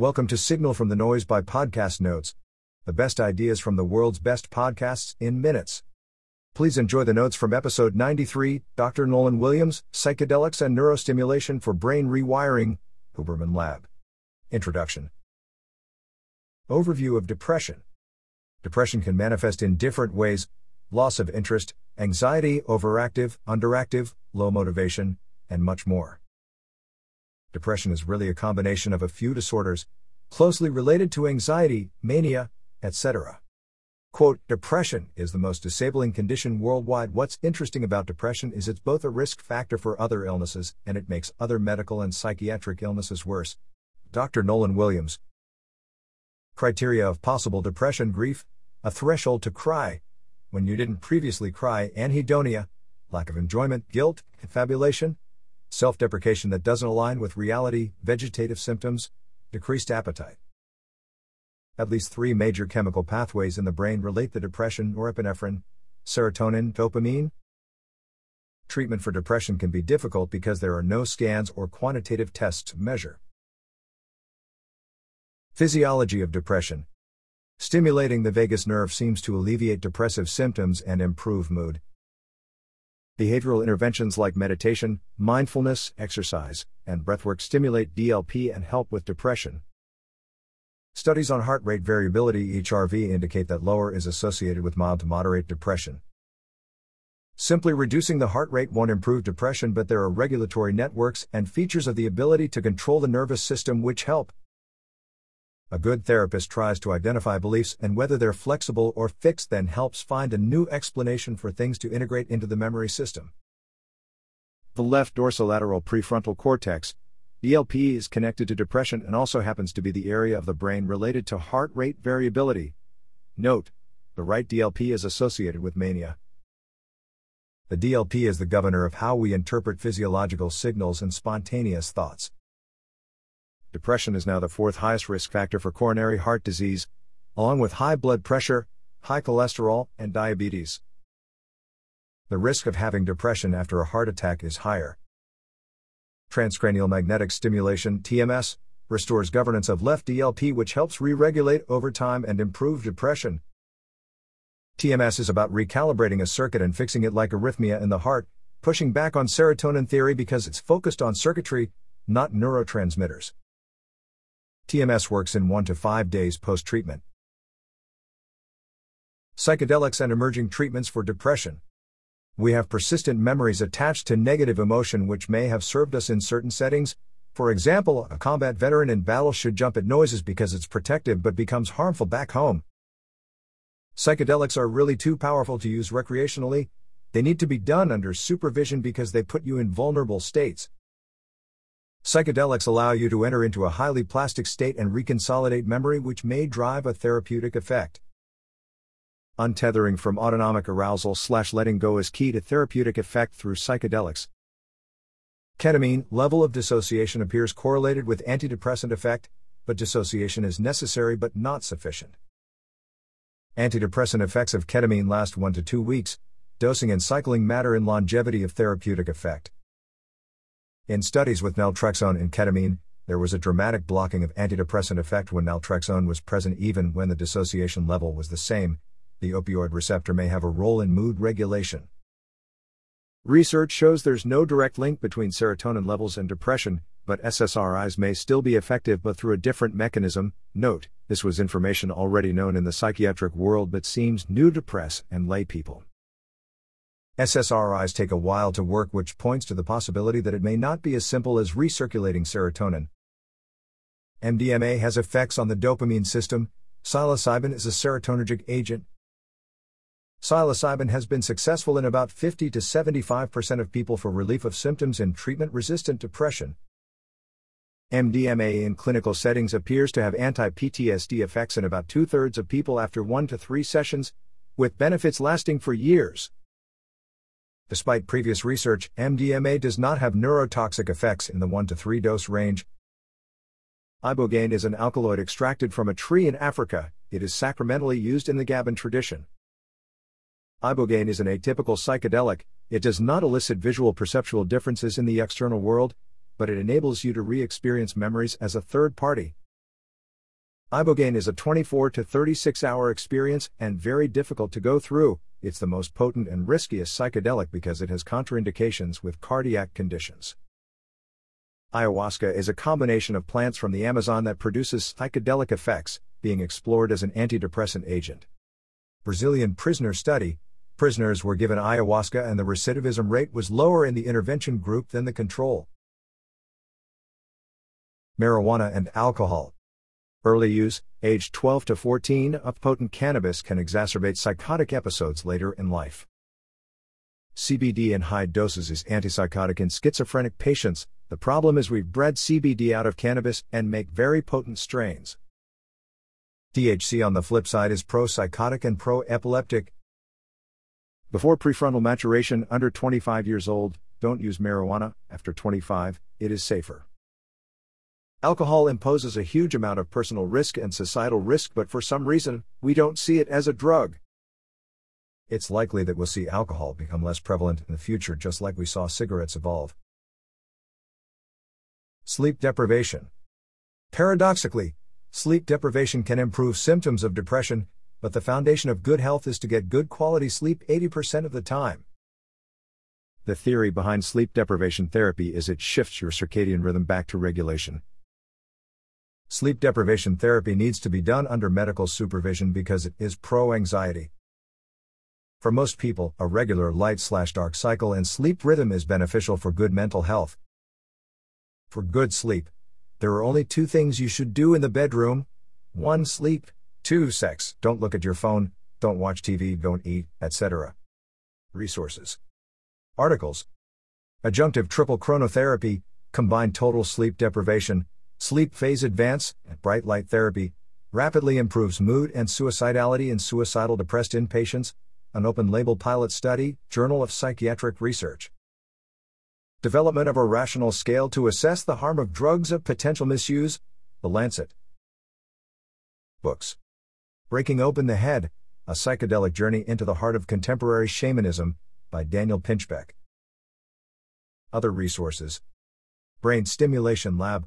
Welcome to Signal from the Noise by Podcast Notes, the best ideas from the world's best podcasts in minutes. Please enjoy the notes from episode 93 Dr. Nolan Williams, Psychedelics and Neurostimulation for Brain Rewiring, Huberman Lab. Introduction Overview of Depression Depression can manifest in different ways loss of interest, anxiety, overactive, underactive, low motivation, and much more. Depression is really a combination of a few disorders, closely related to anxiety, mania, etc. Quote, depression is the most disabling condition worldwide. What's interesting about depression is it's both a risk factor for other illnesses and it makes other medical and psychiatric illnesses worse. Dr. Nolan Williams. Criteria of possible depression grief, a threshold to cry, when you didn't previously cry, anhedonia, lack of enjoyment, guilt, confabulation, self deprecation that doesn't align with reality, vegetative symptoms, decreased appetite. At least three major chemical pathways in the brain relate to depression norepinephrine, serotonin, dopamine. Treatment for depression can be difficult because there are no scans or quantitative tests to measure. Physiology of depression Stimulating the vagus nerve seems to alleviate depressive symptoms and improve mood. Behavioral interventions like meditation, mindfulness, exercise, and breathwork stimulate DLP and help with depression. Studies on heart rate variability HRV indicate that lower is associated with mild to moderate depression. Simply reducing the heart rate won't improve depression, but there are regulatory networks and features of the ability to control the nervous system which help. A good therapist tries to identify beliefs and whether they're flexible or fixed, then helps find a new explanation for things to integrate into the memory system. The left dorsolateral prefrontal cortex, DLP, is connected to depression and also happens to be the area of the brain related to heart rate variability. Note, the right DLP is associated with mania. The DLP is the governor of how we interpret physiological signals and spontaneous thoughts depression is now the fourth highest risk factor for coronary heart disease, along with high blood pressure, high cholesterol, and diabetes. The risk of having depression after a heart attack is higher. Transcranial magnetic stimulation TMS restores governance of left DLP which helps re-regulate over time and improve depression. TMS is about recalibrating a circuit and fixing it like arrhythmia in the heart, pushing back on serotonin theory because it's focused on circuitry, not neurotransmitters. TMS works in 1 to 5 days post treatment. Psychedelics and emerging treatments for depression. We have persistent memories attached to negative emotion which may have served us in certain settings. For example, a combat veteran in battle should jump at noises because it's protective but becomes harmful back home. Psychedelics are really too powerful to use recreationally. They need to be done under supervision because they put you in vulnerable states. Psychedelics allow you to enter into a highly plastic state and reconsolidate memory, which may drive a therapeutic effect. Untethering from autonomic arousal slash letting go is key to therapeutic effect through psychedelics. Ketamine level of dissociation appears correlated with antidepressant effect, but dissociation is necessary but not sufficient. Antidepressant effects of ketamine last 1 to 2 weeks. Dosing and cycling matter in longevity of therapeutic effect. In studies with naltrexone and ketamine, there was a dramatic blocking of antidepressant effect when naltrexone was present even when the dissociation level was the same. The opioid receptor may have a role in mood regulation. Research shows there's no direct link between serotonin levels and depression, but SSRIs may still be effective but through a different mechanism. Note, this was information already known in the psychiatric world but seems new to press and lay people. SSRIs take a while to work, which points to the possibility that it may not be as simple as recirculating serotonin. MDMA has effects on the dopamine system. Psilocybin is a serotonergic agent. Psilocybin has been successful in about 50 to 75% of people for relief of symptoms in treatment resistant depression. MDMA in clinical settings appears to have anti PTSD effects in about two thirds of people after one to three sessions, with benefits lasting for years. Despite previous research, MDMA does not have neurotoxic effects in the 1 to 3 dose range. Ibogaine is an alkaloid extracted from a tree in Africa, it is sacramentally used in the Gabon tradition. Ibogaine is an atypical psychedelic, it does not elicit visual perceptual differences in the external world, but it enables you to re experience memories as a third party. Ibogaine is a 24 to 36 hour experience and very difficult to go through. It's the most potent and riskiest psychedelic because it has contraindications with cardiac conditions. Ayahuasca is a combination of plants from the Amazon that produces psychedelic effects, being explored as an antidepressant agent. Brazilian prisoner study prisoners were given ayahuasca and the recidivism rate was lower in the intervention group than the control. Marijuana and alcohol. Early use, age 12 to 14, of potent cannabis can exacerbate psychotic episodes later in life. CBD in high doses is antipsychotic in schizophrenic patients. The problem is we've bred CBD out of cannabis and make very potent strains. THC on the flip side is pro psychotic and pro epileptic. Before prefrontal maturation, under 25 years old, don't use marijuana. After 25, it is safer. Alcohol imposes a huge amount of personal risk and societal risk, but for some reason, we don't see it as a drug. It's likely that we'll see alcohol become less prevalent in the future, just like we saw cigarettes evolve. Sleep deprivation. Paradoxically, sleep deprivation can improve symptoms of depression, but the foundation of good health is to get good quality sleep 80% of the time. The theory behind sleep deprivation therapy is it shifts your circadian rhythm back to regulation, Sleep deprivation therapy needs to be done under medical supervision because it is pro anxiety. For most people, a regular light slash dark cycle and sleep rhythm is beneficial for good mental health. For good sleep, there are only two things you should do in the bedroom 1. Sleep, 2. Sex. Don't look at your phone, don't watch TV, don't eat, etc. Resources Articles Adjunctive triple chronotherapy, combined total sleep deprivation, Sleep phase advance, and bright light therapy, rapidly improves mood and suicidality in suicidal depressed inpatients, an open label pilot study, Journal of Psychiatric Research. Development of a rational scale to assess the harm of drugs of potential misuse, The Lancet. Books Breaking Open the Head, A Psychedelic Journey into the Heart of Contemporary Shamanism, by Daniel Pinchbeck. Other resources Brain Stimulation Lab,